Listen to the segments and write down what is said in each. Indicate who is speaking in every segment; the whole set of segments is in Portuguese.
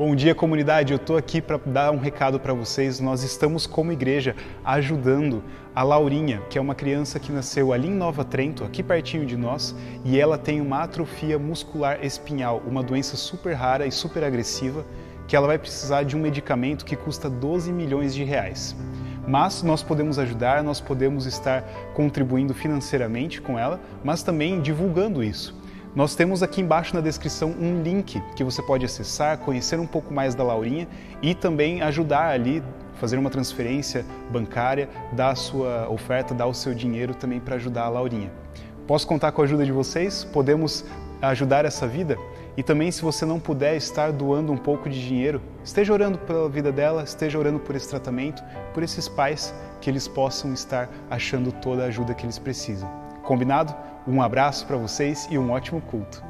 Speaker 1: Bom dia, comunidade. Eu estou aqui para dar um recado para vocês. Nós estamos, como igreja, ajudando a Laurinha, que é uma criança que nasceu ali em Nova Trento, aqui pertinho de nós, e ela tem uma atrofia muscular espinhal, uma doença super rara e super agressiva, que ela vai precisar de um medicamento que custa 12 milhões de reais. Mas nós podemos ajudar, nós podemos estar contribuindo financeiramente com ela, mas também divulgando isso. Nós temos aqui embaixo na descrição um link que você pode acessar, conhecer um pouco mais da Laurinha e também ajudar ali, fazer uma transferência bancária, dar a sua oferta, dar o seu dinheiro também para ajudar a Laurinha. Posso contar com a ajuda de vocês? Podemos ajudar essa vida? E também, se você não puder estar doando um pouco de dinheiro, esteja orando pela vida dela, esteja orando por esse tratamento, por esses pais, que eles possam estar achando toda a ajuda que eles precisam. Combinado? Um abraço para vocês e um ótimo culto.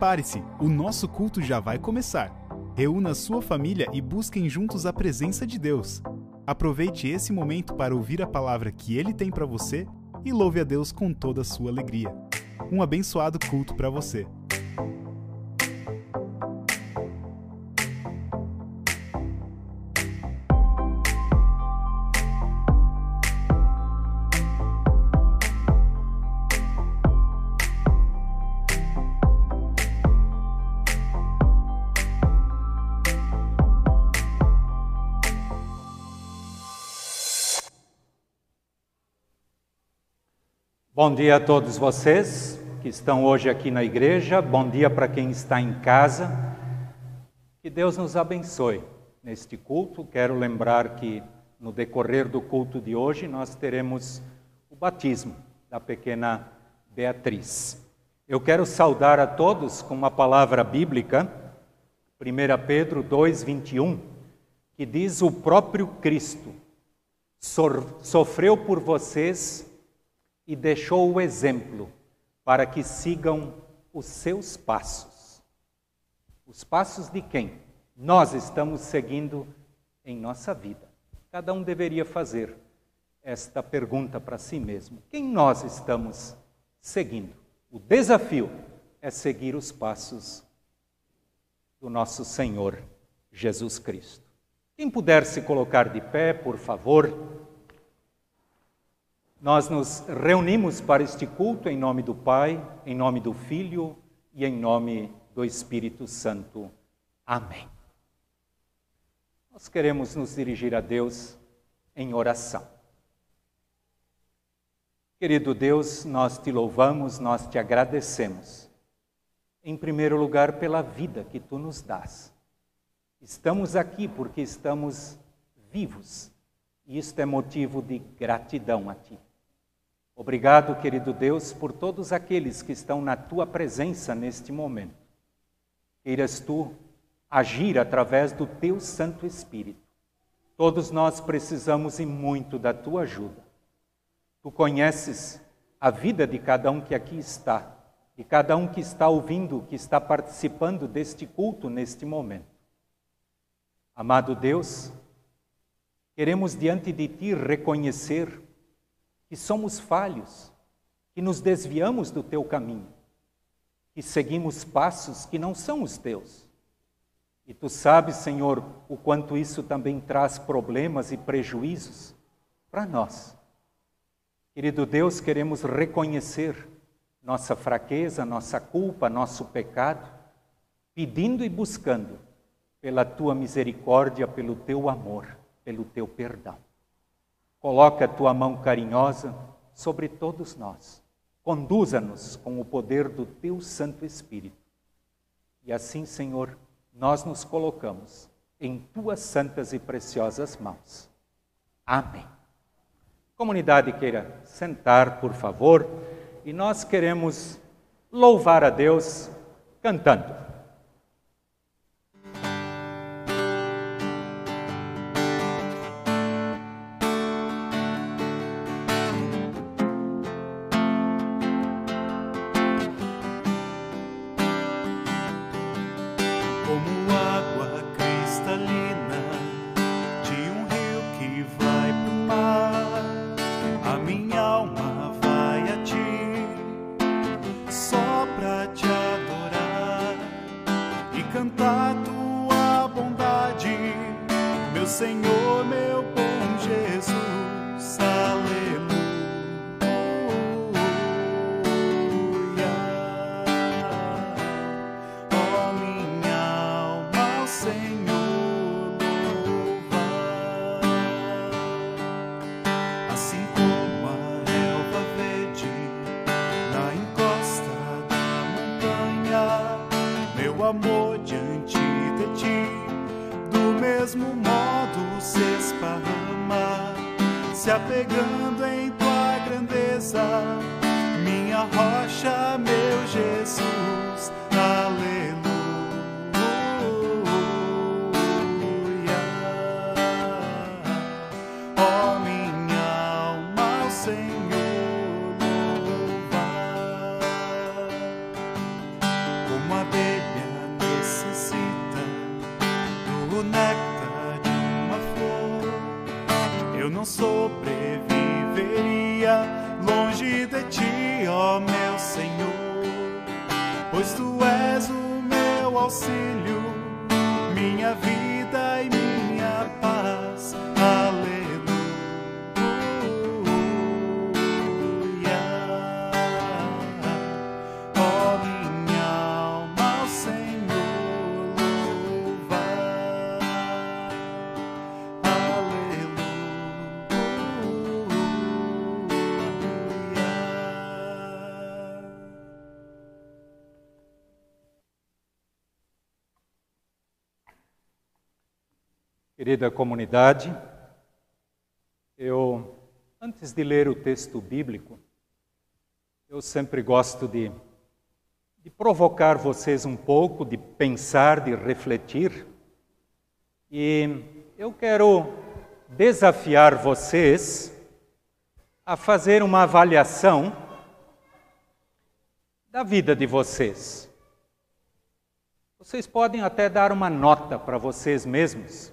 Speaker 1: Prepare-se, o nosso culto já vai começar. Reúna sua família e busquem juntos a presença de Deus. Aproveite esse momento para ouvir a palavra que ele tem para você e louve a Deus com toda a sua alegria. Um abençoado culto para você.
Speaker 2: Bom dia a todos vocês que estão hoje aqui na igreja, bom dia para quem está em casa. Que Deus nos abençoe neste culto. Quero lembrar que no decorrer do culto de hoje nós teremos o batismo da pequena Beatriz. Eu quero saudar a todos com uma palavra bíblica, 1 Pedro 2:21, que diz: O próprio Cristo sofreu por vocês e deixou o exemplo para que sigam os seus passos. Os passos de quem? Nós estamos seguindo em nossa vida. Cada um deveria fazer esta pergunta para si mesmo: quem nós estamos seguindo? O desafio é seguir os passos do nosso Senhor Jesus Cristo. Quem puder se colocar de pé, por favor. Nós nos reunimos para este culto em nome do Pai, em nome do Filho e em nome do Espírito Santo. Amém. Nós queremos nos dirigir a Deus em oração. Querido Deus, nós te louvamos, nós te agradecemos. Em primeiro lugar, pela vida que tu nos dás. Estamos aqui porque estamos vivos, e isto é motivo de gratidão a ti. Obrigado, querido Deus, por todos aqueles que estão na tua presença neste momento. Queiras tu agir através do teu Santo Espírito. Todos nós precisamos e muito da tua ajuda. Tu conheces a vida de cada um que aqui está, de cada um que está ouvindo, que está participando deste culto neste momento. Amado Deus, queremos diante de ti reconhecer que somos falhos, que nos desviamos do teu caminho, que seguimos passos que não são os teus. E tu sabes, Senhor, o quanto isso também traz problemas e prejuízos para nós. Querido Deus, queremos reconhecer nossa fraqueza, nossa culpa, nosso pecado, pedindo e buscando pela tua misericórdia, pelo teu amor, pelo teu perdão. Coloca a tua mão carinhosa sobre todos nós. Conduza-nos com o poder do teu Santo Espírito. E assim, Senhor, nós nos colocamos em tuas santas e preciosas mãos. Amém. Comunidade queira sentar, por favor, e nós queremos louvar a Deus cantando. Querida comunidade, eu, antes de ler o texto bíblico, eu sempre gosto de, de provocar vocês um pouco, de pensar, de refletir. E eu quero desafiar vocês a fazer uma avaliação da vida de vocês. Vocês podem até dar uma nota para vocês mesmos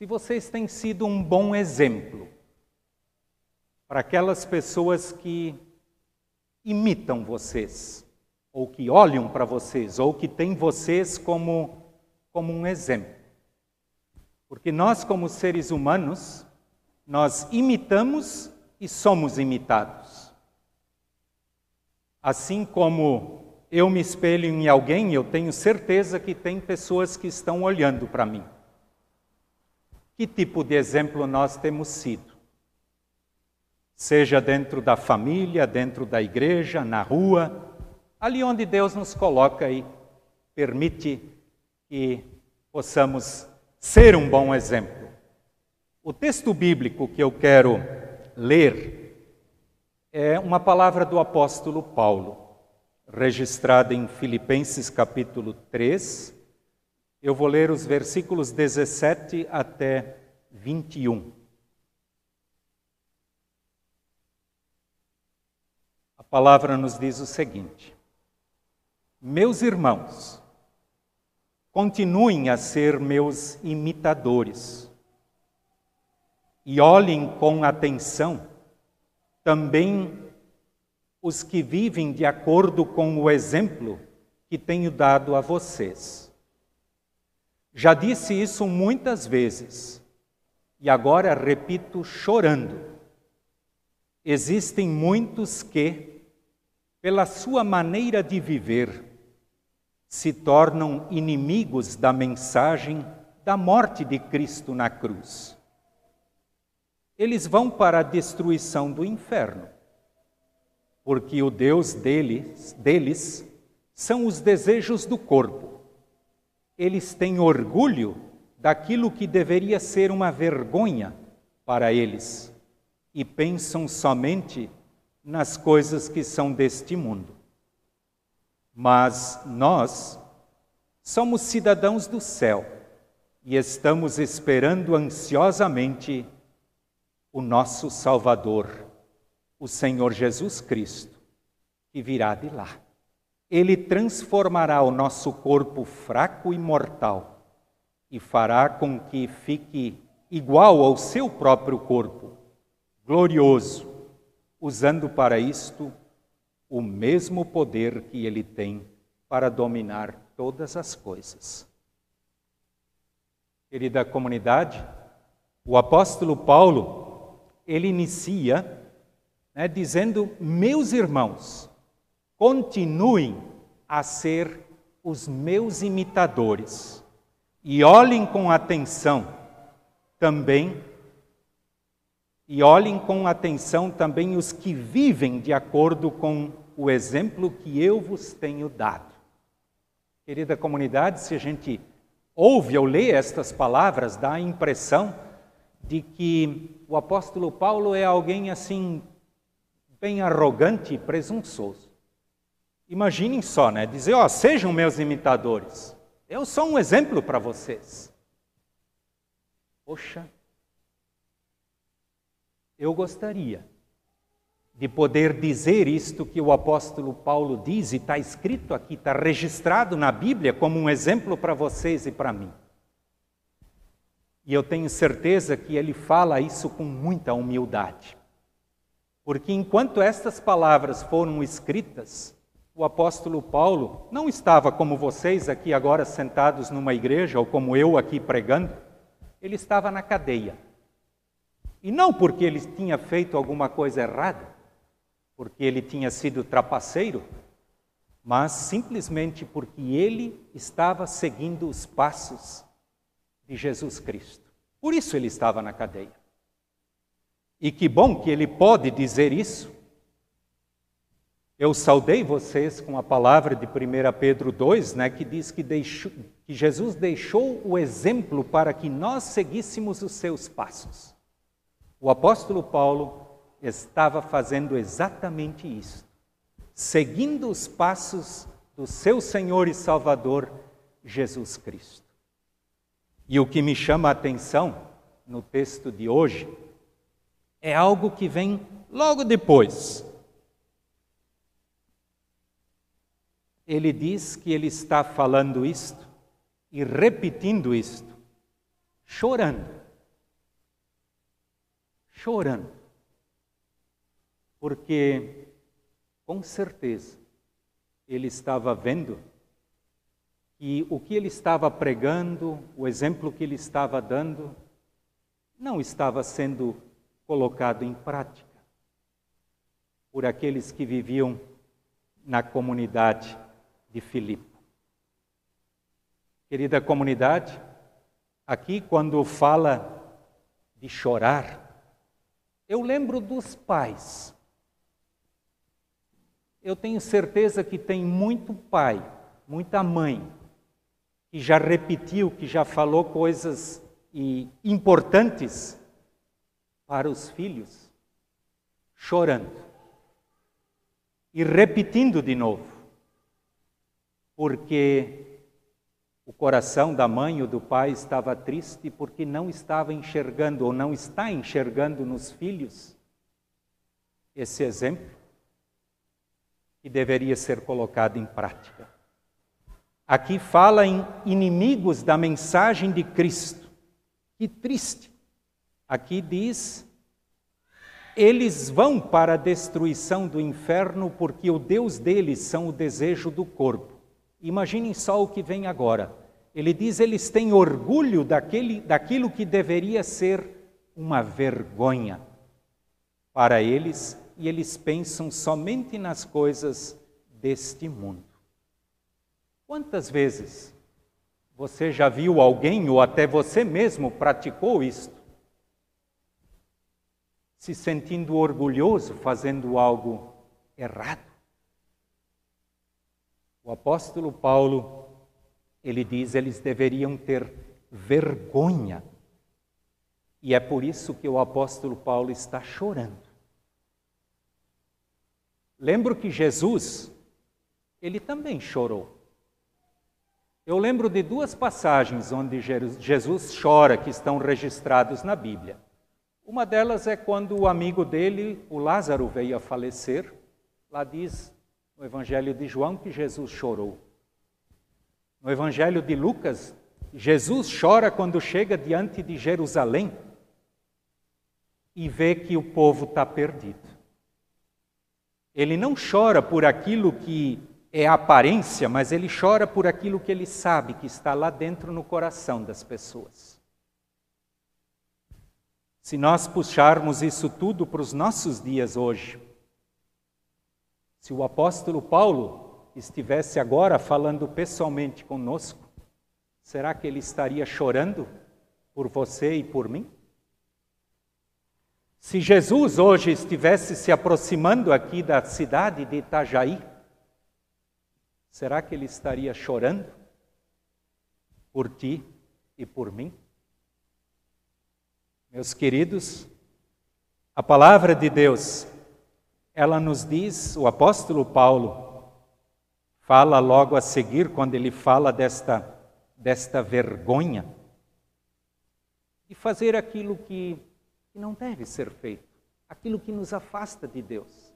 Speaker 2: se vocês têm sido um bom exemplo para aquelas pessoas que imitam vocês, ou que olham para vocês, ou que têm vocês como, como um exemplo. Porque nós, como seres humanos, nós imitamos e somos imitados. Assim como eu me espelho em alguém, eu tenho certeza que tem pessoas que estão olhando para mim. Que tipo de exemplo nós temos sido? Seja dentro da família, dentro da igreja, na rua, ali onde Deus nos coloca e permite que possamos ser um bom exemplo. O texto bíblico que eu quero ler é uma palavra do apóstolo Paulo, registrada em Filipenses capítulo 3, eu vou ler os versículos 17 até 21. A palavra nos diz o seguinte: Meus irmãos, continuem a ser meus imitadores e olhem com atenção também os que vivem de acordo com o exemplo que tenho dado a vocês. Já disse isso muitas vezes e agora repito chorando. Existem muitos que, pela sua maneira de viver, se tornam inimigos da mensagem da morte de Cristo na cruz. Eles vão para a destruição do inferno, porque o Deus deles, deles são os desejos do corpo eles têm orgulho daquilo que deveria ser uma vergonha para eles e pensam somente nas coisas que são deste mundo. Mas nós somos cidadãos do céu e estamos esperando ansiosamente o nosso Salvador, o Senhor Jesus Cristo, que virá de lá. Ele transformará o nosso corpo fraco e mortal e fará com que fique igual ao seu próprio corpo, glorioso, usando para isto o mesmo poder que ele tem para dominar todas as coisas. Querida comunidade, o apóstolo Paulo, ele inicia né, dizendo: Meus irmãos, continuem a ser os meus imitadores e olhem com atenção também e olhem com atenção também os que vivem de acordo com o exemplo que eu vos tenho dado. Querida comunidade, se a gente ouve ou lê estas palavras, dá a impressão de que o apóstolo Paulo é alguém assim, bem arrogante e presunçoso. Imaginem só, né? Dizer, ó, sejam meus imitadores. Eu sou um exemplo para vocês. Poxa, eu gostaria de poder dizer isto que o apóstolo Paulo diz, e está escrito aqui, está registrado na Bíblia como um exemplo para vocês e para mim. E eu tenho certeza que ele fala isso com muita humildade. Porque enquanto estas palavras foram escritas, o apóstolo Paulo não estava como vocês aqui agora sentados numa igreja, ou como eu aqui pregando, ele estava na cadeia. E não porque ele tinha feito alguma coisa errada, porque ele tinha sido trapaceiro, mas simplesmente porque ele estava seguindo os passos de Jesus Cristo. Por isso ele estava na cadeia. E que bom que ele pode dizer isso. Eu saudei vocês com a palavra de 1 Pedro 2, né, que diz que, deixou, que Jesus deixou o exemplo para que nós seguíssemos os seus passos. O apóstolo Paulo estava fazendo exatamente isso, seguindo os passos do seu Senhor e Salvador Jesus Cristo. E o que me chama a atenção no texto de hoje é algo que vem logo depois. Ele diz que ele está falando isto e repetindo isto, chorando. Chorando porque com certeza ele estava vendo que o que ele estava pregando, o exemplo que ele estava dando, não estava sendo colocado em prática por aqueles que viviam na comunidade de Filipe. Querida comunidade, aqui quando fala de chorar, eu lembro dos pais eu tenho certeza que tem muito pai, muita mãe, que já repetiu, que já falou coisas importantes para os filhos, chorando e repetindo de novo, porque o coração da mãe ou do pai estava triste porque não estava enxergando ou não está enxergando nos filhos esse exemplo que deveria ser colocado em prática. Aqui fala em inimigos da mensagem de Cristo. Que triste. Aqui diz: eles vão para a destruição do inferno porque o Deus deles são o desejo do corpo. Imaginem só o que vem agora. Ele diz: eles têm orgulho daquele, daquilo que deveria ser uma vergonha para eles e eles pensam somente nas coisas deste mundo. Quantas vezes você já viu alguém, ou até você mesmo praticou isto? Se sentindo orgulhoso fazendo algo errado? O apóstolo Paulo, ele diz, eles deveriam ter vergonha. E é por isso que o apóstolo Paulo está chorando. Lembro que Jesus, ele também chorou. Eu lembro de duas passagens onde Jesus chora que estão registradas na Bíblia. Uma delas é quando o amigo dele, o Lázaro, veio a falecer. Lá diz no Evangelho de João que Jesus chorou. No Evangelho de Lucas, Jesus chora quando chega diante de Jerusalém e vê que o povo está perdido. Ele não chora por aquilo que é aparência, mas ele chora por aquilo que ele sabe que está lá dentro no coração das pessoas. Se nós puxarmos isso tudo para os nossos dias hoje, se o apóstolo Paulo estivesse agora falando pessoalmente conosco, será que ele estaria chorando por você e por mim? Se Jesus hoje estivesse se aproximando aqui da cidade de Itajaí, será que ele estaria chorando por ti e por mim? Meus queridos, a palavra de Deus, ela nos diz, o apóstolo Paulo fala logo a seguir, quando ele fala desta, desta vergonha, de fazer aquilo que, que não deve ser feito, aquilo que nos afasta de Deus.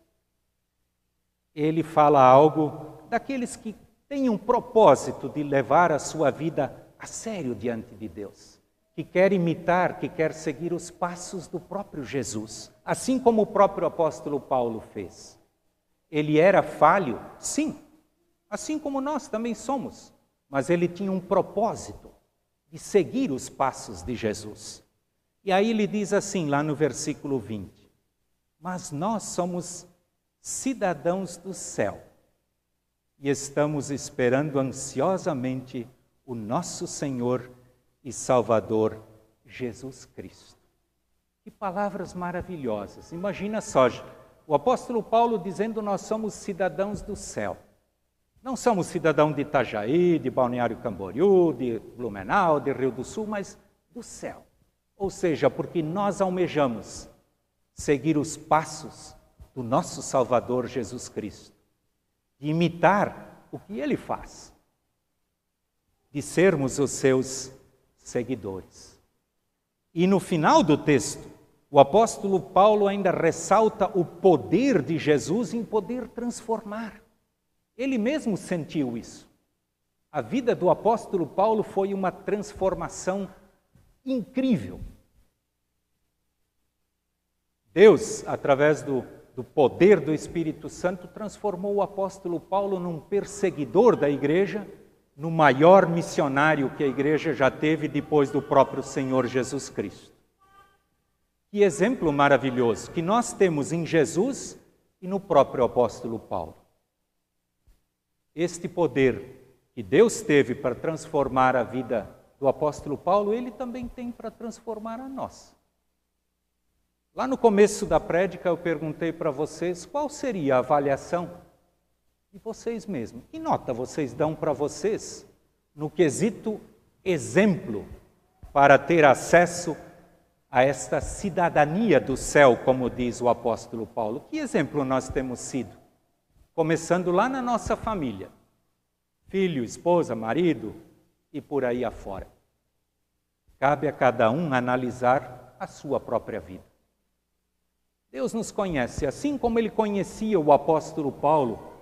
Speaker 2: Ele fala algo daqueles que têm um propósito de levar a sua vida a sério diante de Deus que quer imitar, que quer seguir os passos do próprio Jesus, assim como o próprio apóstolo Paulo fez. Ele era falho, sim, assim como nós também somos, mas ele tinha um propósito de seguir os passos de Jesus. E aí ele diz assim, lá no versículo 20: Mas nós somos cidadãos do céu e estamos esperando ansiosamente o nosso Senhor e Salvador Jesus Cristo. Que palavras maravilhosas. Imagina só, o apóstolo Paulo dizendo: Nós somos cidadãos do céu. Não somos cidadãos de Itajaí, de Balneário Camboriú, de Blumenau, de Rio do Sul, mas do céu. Ou seja, porque nós almejamos seguir os passos do nosso Salvador Jesus Cristo, de imitar o que ele faz, de sermos os seus seguidores. E no final do texto, o apóstolo Paulo ainda ressalta o poder de Jesus em poder transformar. Ele mesmo sentiu isso. A vida do apóstolo Paulo foi uma transformação incrível. Deus, através do, do poder do Espírito Santo, transformou o apóstolo Paulo num perseguidor da igreja no maior missionário que a igreja já teve depois do próprio Senhor Jesus Cristo. Que exemplo maravilhoso que nós temos em Jesus e no próprio apóstolo Paulo. Este poder que Deus teve para transformar a vida do apóstolo Paulo, ele também tem para transformar a nós. Lá no começo da prédica eu perguntei para vocês qual seria a avaliação e vocês mesmos. Que nota vocês dão para vocês no quesito exemplo para ter acesso a esta cidadania do céu, como diz o apóstolo Paulo? Que exemplo nós temos sido? Começando lá na nossa família: filho, esposa, marido e por aí afora. Cabe a cada um analisar a sua própria vida. Deus nos conhece, assim como ele conhecia o apóstolo Paulo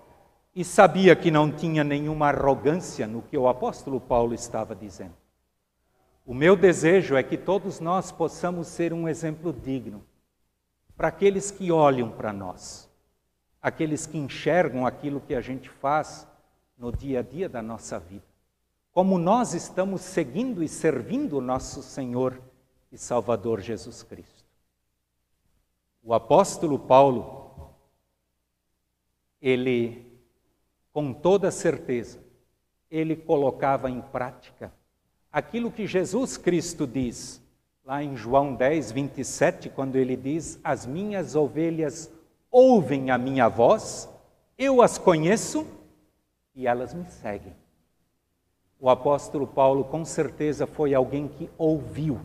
Speaker 2: e sabia que não tinha nenhuma arrogância no que o apóstolo Paulo estava dizendo. O meu desejo é que todos nós possamos ser um exemplo digno para aqueles que olham para nós, aqueles que enxergam aquilo que a gente faz no dia a dia da nossa vida. Como nós estamos seguindo e servindo o nosso Senhor e Salvador Jesus Cristo. O apóstolo Paulo, ele com toda certeza, ele colocava em prática aquilo que Jesus Cristo diz lá em João 10, 27, quando ele diz: As minhas ovelhas ouvem a minha voz, eu as conheço e elas me seguem. O apóstolo Paulo, com certeza, foi alguém que ouviu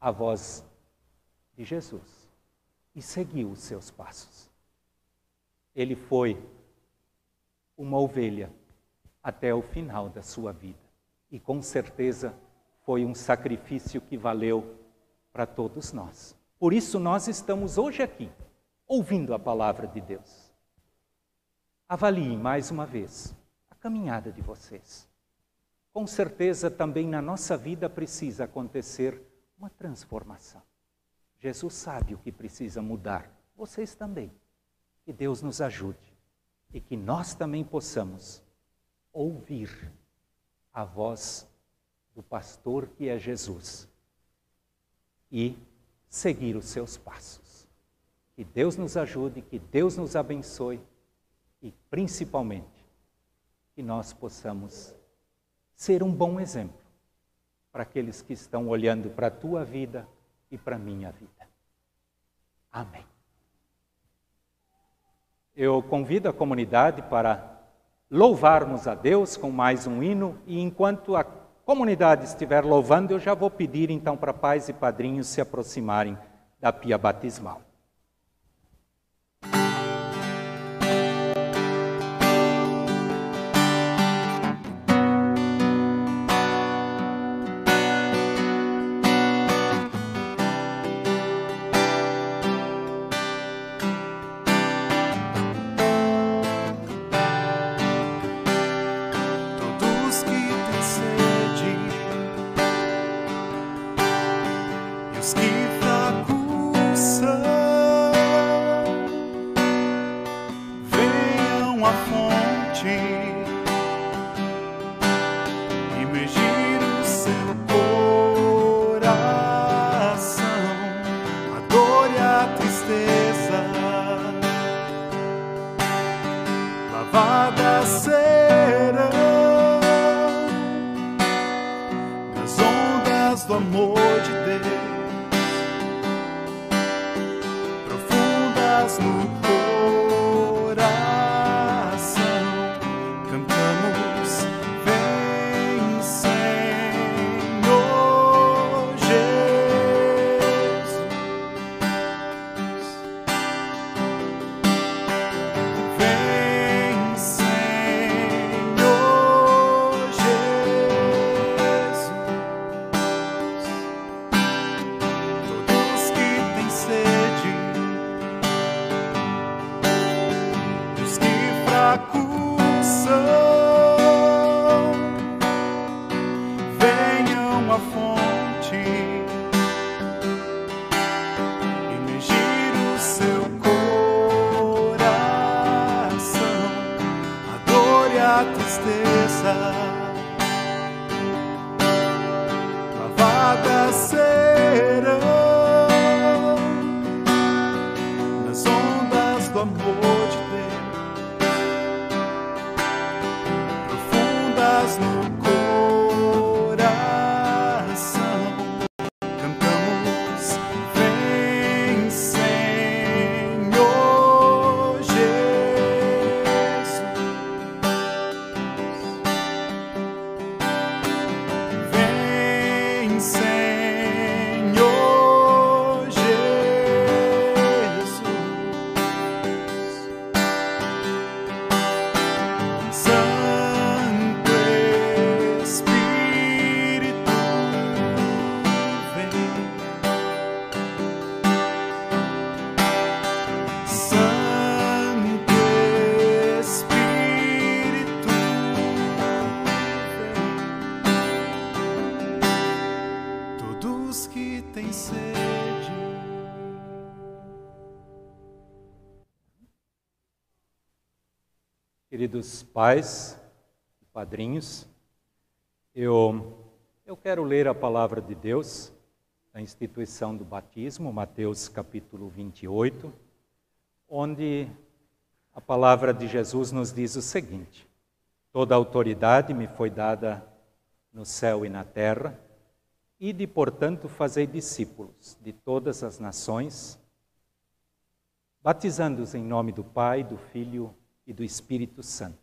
Speaker 2: a voz de Jesus e seguiu os seus passos. Ele foi uma ovelha até o final da sua vida. E com certeza foi um sacrifício que valeu para todos nós. Por isso nós estamos hoje aqui, ouvindo a palavra de Deus. Avaliem mais uma vez a caminhada de vocês. Com certeza também na nossa vida precisa acontecer uma transformação. Jesus sabe o que precisa mudar, vocês também. Que Deus nos ajude e que nós também possamos ouvir a voz do pastor que é Jesus e seguir os seus passos. Que Deus nos ajude, que Deus nos abençoe e, principalmente, que nós possamos ser um bom exemplo para aqueles que estão olhando para a tua vida e para a minha vida. Amém. Eu convido a comunidade para louvarmos a Deus com mais um hino e enquanto a comunidade estiver louvando, eu já vou pedir então para pais e padrinhos se aproximarem da pia batismal. tristeza. Queridos pais, padrinhos, eu, eu quero ler a palavra de Deus, a instituição do batismo, Mateus capítulo 28, onde a palavra de Jesus nos diz o seguinte: Toda autoridade me foi dada no céu e na terra, e de, portanto, fazer discípulos de todas as nações, batizando-os em nome do Pai, do Filho e do Espírito Santo,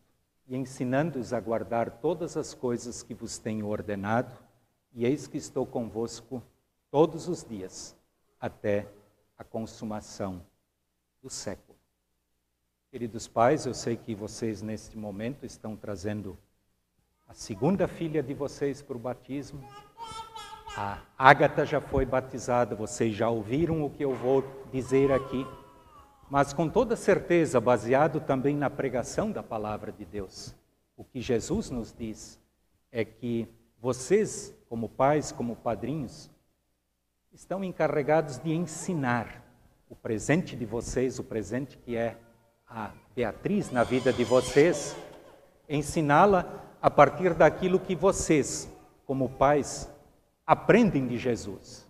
Speaker 2: e ensinando-os a guardar todas as coisas que vos tenho ordenado, e eis que estou convosco todos os dias, até a consumação do século. Queridos pais, eu sei que vocês neste momento estão trazendo a segunda filha de vocês para o batismo. A Ágata já foi batizada, vocês já ouviram o que eu vou dizer aqui mas com toda certeza baseado também na pregação da palavra de Deus. O que Jesus nos diz é que vocês, como pais, como padrinhos, estão encarregados de ensinar o presente de vocês, o presente que é a Beatriz na vida de vocês, ensiná-la a partir daquilo que vocês, como pais, aprendem de Jesus.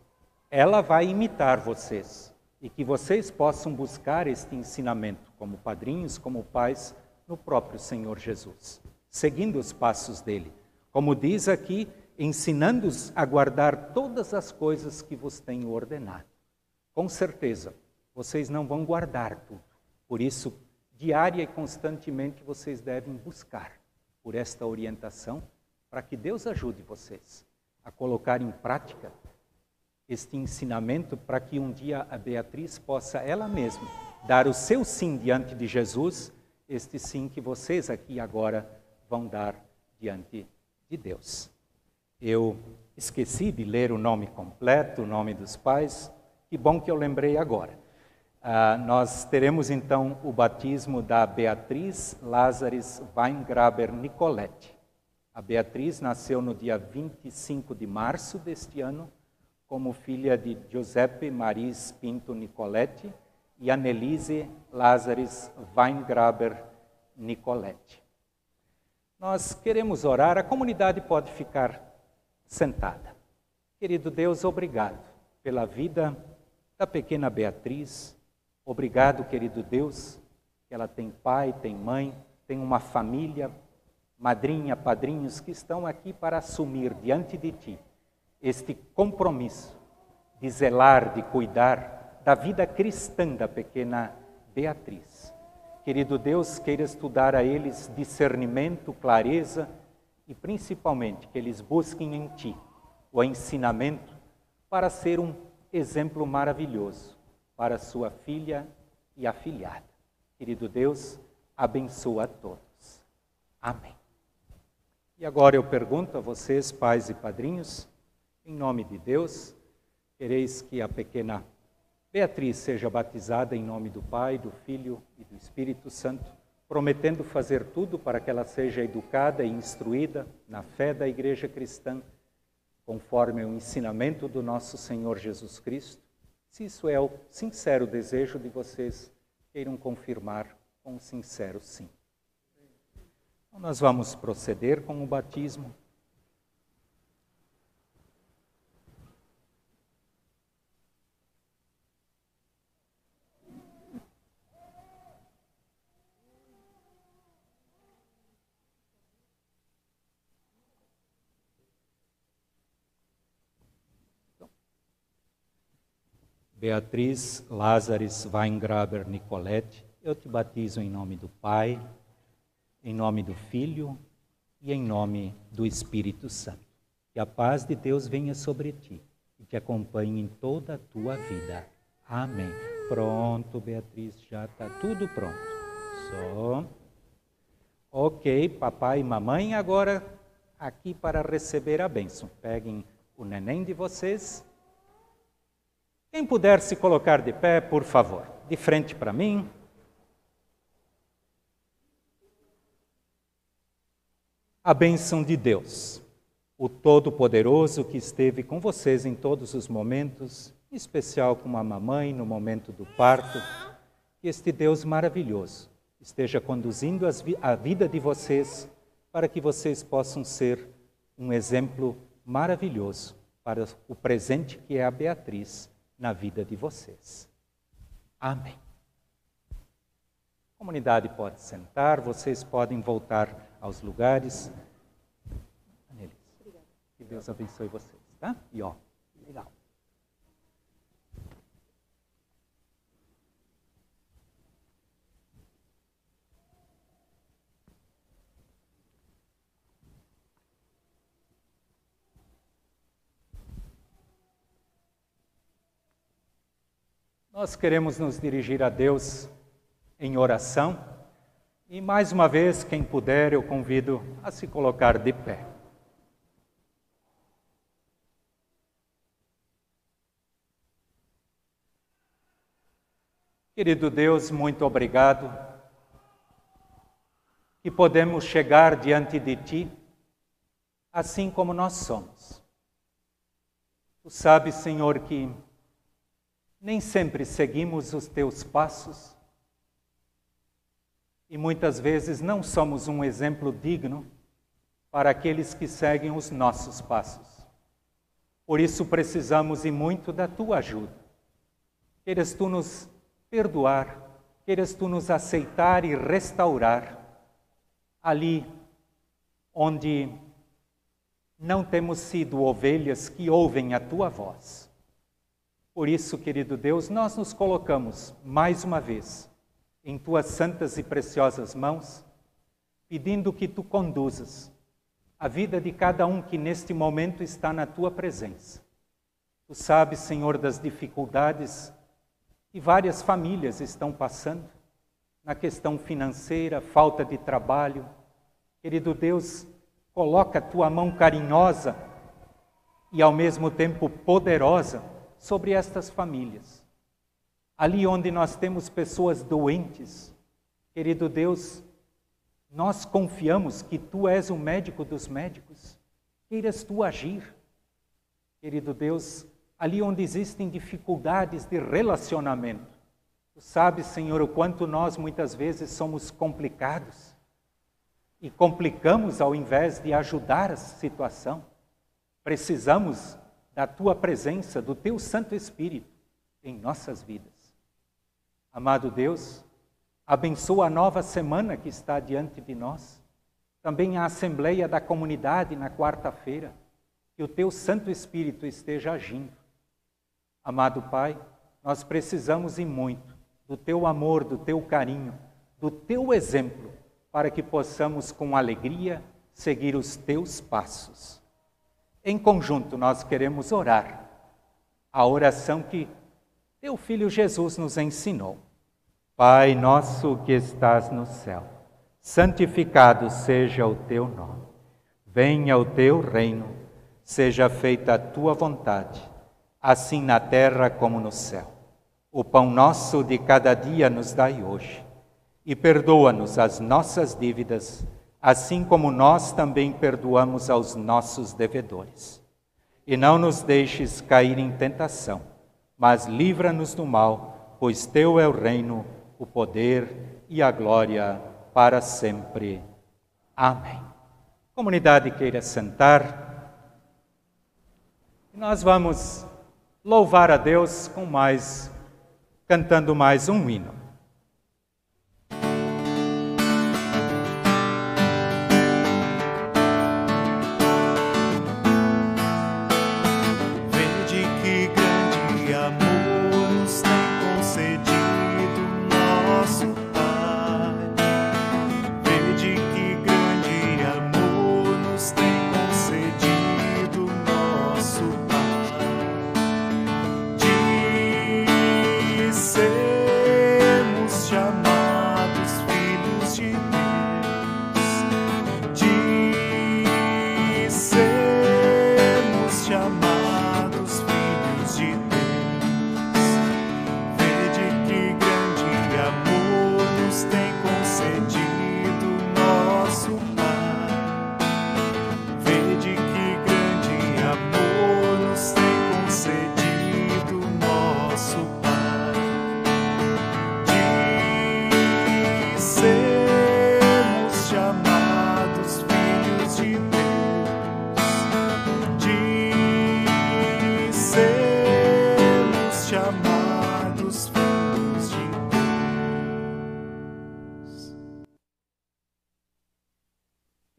Speaker 2: Ela vai imitar vocês e que vocês possam buscar este ensinamento como padrinhos, como pais, no próprio Senhor Jesus, seguindo os passos dele. Como diz aqui, ensinando-os a guardar todas as coisas que vos tenho ordenado. Com certeza, vocês não vão guardar tudo. Por isso, diária e constantemente vocês devem buscar por esta orientação para que Deus ajude vocês a colocar em prática este ensinamento para que um dia a Beatriz possa ela mesma dar o seu sim diante de Jesus, este sim que vocês aqui agora vão dar diante de Deus. Eu esqueci de ler o nome completo, o nome dos pais, que bom que eu lembrei agora. Ah, nós teremos então o batismo da Beatriz Lázares Weingraber Nicoletti. A Beatriz nasceu no dia 25 de março deste ano, como filha de Giuseppe Maris Pinto Nicoletti e Annelise Lázares Weingraber Nicoletti. Nós queremos orar, a comunidade pode ficar sentada. Querido Deus, obrigado pela vida da pequena Beatriz. Obrigado, querido Deus, que ela tem pai, tem mãe, tem uma família, madrinha, padrinhos que estão aqui para assumir diante de ti este compromisso de zelar, de cuidar da vida cristã da pequena Beatriz. Querido Deus, queira estudar a eles discernimento, clareza e principalmente que eles busquem em Ti o ensinamento para ser um exemplo maravilhoso para sua filha e afilhada. Querido Deus, abençoa a todos. Amém. E agora eu pergunto a vocês, pais e padrinhos, em nome de Deus, quereis que a pequena Beatriz seja batizada em nome do Pai, do Filho e do Espírito Santo, prometendo fazer tudo para que ela seja educada e instruída na fé da Igreja cristã, conforme o ensinamento do nosso Senhor Jesus Cristo. Se isso é o sincero desejo de vocês, queiram confirmar com um sincero sim. Então, nós vamos proceder com o batismo. Beatriz Lázares Weingraber Nicolette, eu te batizo em nome do Pai, em nome do Filho e em nome do Espírito Santo. Que a paz de Deus venha sobre ti e te acompanhe em toda a tua vida. Amém. Pronto, Beatriz, já está tudo pronto. Só. Ok, papai e mamãe, agora aqui para receber a bênção. Peguem o neném de vocês quem puder se colocar de pé, por favor, de frente para mim. A bênção de Deus, o Todo-Poderoso que esteve com vocês em todos os momentos, em especial com a mamãe no momento do parto, que este Deus maravilhoso esteja conduzindo a vida de vocês para que vocês possam ser um exemplo maravilhoso para o presente que é a Beatriz na vida de vocês. Amém. A comunidade pode sentar, vocês podem voltar aos lugares. Que Deus abençoe vocês, tá? E ó, legal. Nós queremos nos dirigir a Deus em oração e, mais uma vez, quem puder, eu convido a se colocar de pé. Querido Deus, muito obrigado que podemos chegar diante de Ti assim como nós somos. Tu sabes, Senhor, que nem sempre seguimos os teus passos e muitas vezes não somos um exemplo digno para aqueles que seguem os nossos passos. Por isso precisamos e muito da tua ajuda. Queres tu nos perdoar, queres tu nos aceitar e restaurar ali onde não temos sido ovelhas que ouvem a tua voz por isso, querido Deus, nós nos colocamos mais uma vez em tuas santas e preciosas mãos, pedindo que tu conduzas a vida de cada um que neste momento está na tua presença. Tu sabes, Senhor, das dificuldades que várias famílias estão passando na questão financeira, falta de trabalho. Querido Deus, coloca a tua mão carinhosa e ao mesmo tempo poderosa sobre estas famílias. Ali onde nós temos pessoas doentes, querido Deus, nós confiamos que tu és o médico dos médicos. Queiras tu agir. Querido Deus, ali onde existem dificuldades de relacionamento, tu sabes, Senhor, o quanto nós muitas vezes somos complicados e complicamos ao invés de ajudar a situação. Precisamos da tua presença, do teu Santo Espírito em nossas vidas. Amado Deus, Abençoa a nova semana que está diante de nós. Também a Assembleia da Comunidade na quarta-feira. Que o Teu Santo Espírito esteja agindo. Amado Pai, nós precisamos e muito do Teu amor, do Teu carinho, do Teu exemplo, para que possamos com alegria seguir os Teus passos. Em conjunto, nós queremos orar a oração que Teu Filho Jesus nos ensinou. Pai nosso que estás no céu, santificado seja o teu nome. Venha o teu reino, seja feita a tua vontade, assim na terra como no céu. O pão nosso de cada dia nos dai hoje, e perdoa-nos as nossas dívidas, assim como nós também perdoamos aos nossos devedores. E não nos deixes cair em tentação, mas livra-nos do mal, pois teu é o reino, o poder e a glória para sempre. Amém. Comunidade queira sentar. Nós vamos louvar a Deus com mais cantando mais um hino.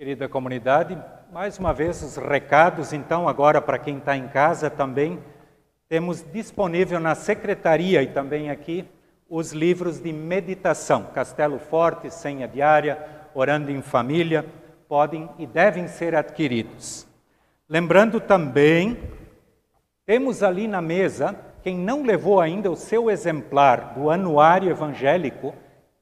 Speaker 2: Querida comunidade. Mais uma vez, os recados, então, agora para quem está em casa também. Temos disponível na secretaria e também aqui os livros de meditação, Castelo Forte, Senha Diária, Orando em Família, podem e devem ser adquiridos. Lembrando também, temos ali na mesa, quem não levou ainda o seu exemplar do Anuário Evangélico,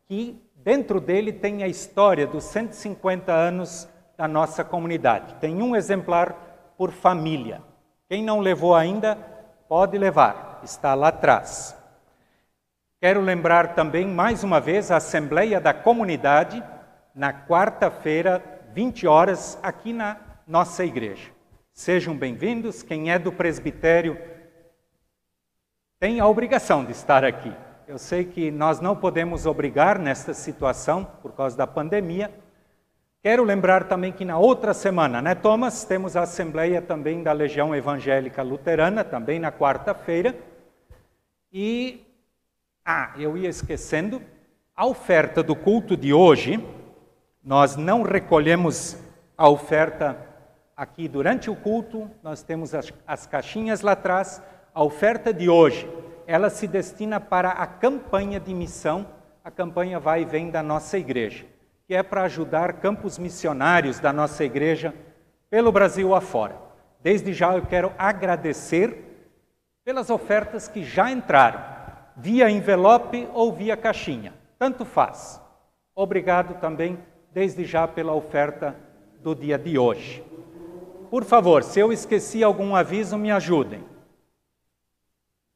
Speaker 2: que dentro dele tem a história dos 150 anos da nossa comunidade. Tem um exemplar por família. Quem não levou ainda, pode levar, está lá atrás. Quero lembrar também, mais uma vez, a Assembleia da Comunidade, na quarta-feira, 20 horas, aqui na nossa igreja. Sejam bem-vindos. Quem é do presbitério tem a obrigação de estar aqui. Eu sei que nós não podemos obrigar nesta situação por causa da pandemia, Quero lembrar também que na outra semana, né, Thomas, temos a assembleia também da Legião Evangélica Luterana, também na quarta-feira. E, ah, eu ia esquecendo, a oferta do culto de hoje, nós não recolhemos a oferta aqui durante o culto, nós temos as, as caixinhas lá atrás. A oferta de hoje, ela se destina para a campanha de missão, a campanha vai e vem da nossa igreja que é para ajudar campos missionários da nossa igreja pelo Brasil afora. Desde já eu quero agradecer pelas ofertas que já entraram, via envelope ou via caixinha, tanto faz. Obrigado também, desde já, pela oferta do dia de hoje. Por favor, se eu esqueci algum aviso, me ajudem.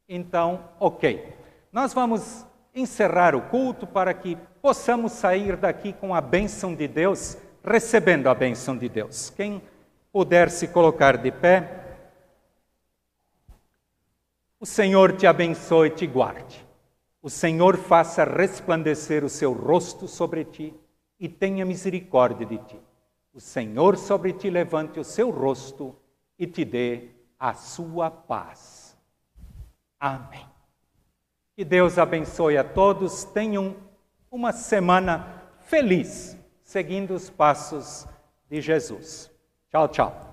Speaker 2: Então, ok. Nós vamos encerrar o culto para que possamos sair daqui com a bênção de Deus, recebendo a bênção de Deus. Quem puder se colocar de pé. O Senhor te abençoe e te guarde. O Senhor faça resplandecer o seu rosto sobre ti e tenha misericórdia de ti. O Senhor sobre ti levante o seu rosto e te dê a sua paz. Amém. Que Deus abençoe a todos. Tenham uma semana feliz, seguindo os passos de Jesus. Tchau, tchau.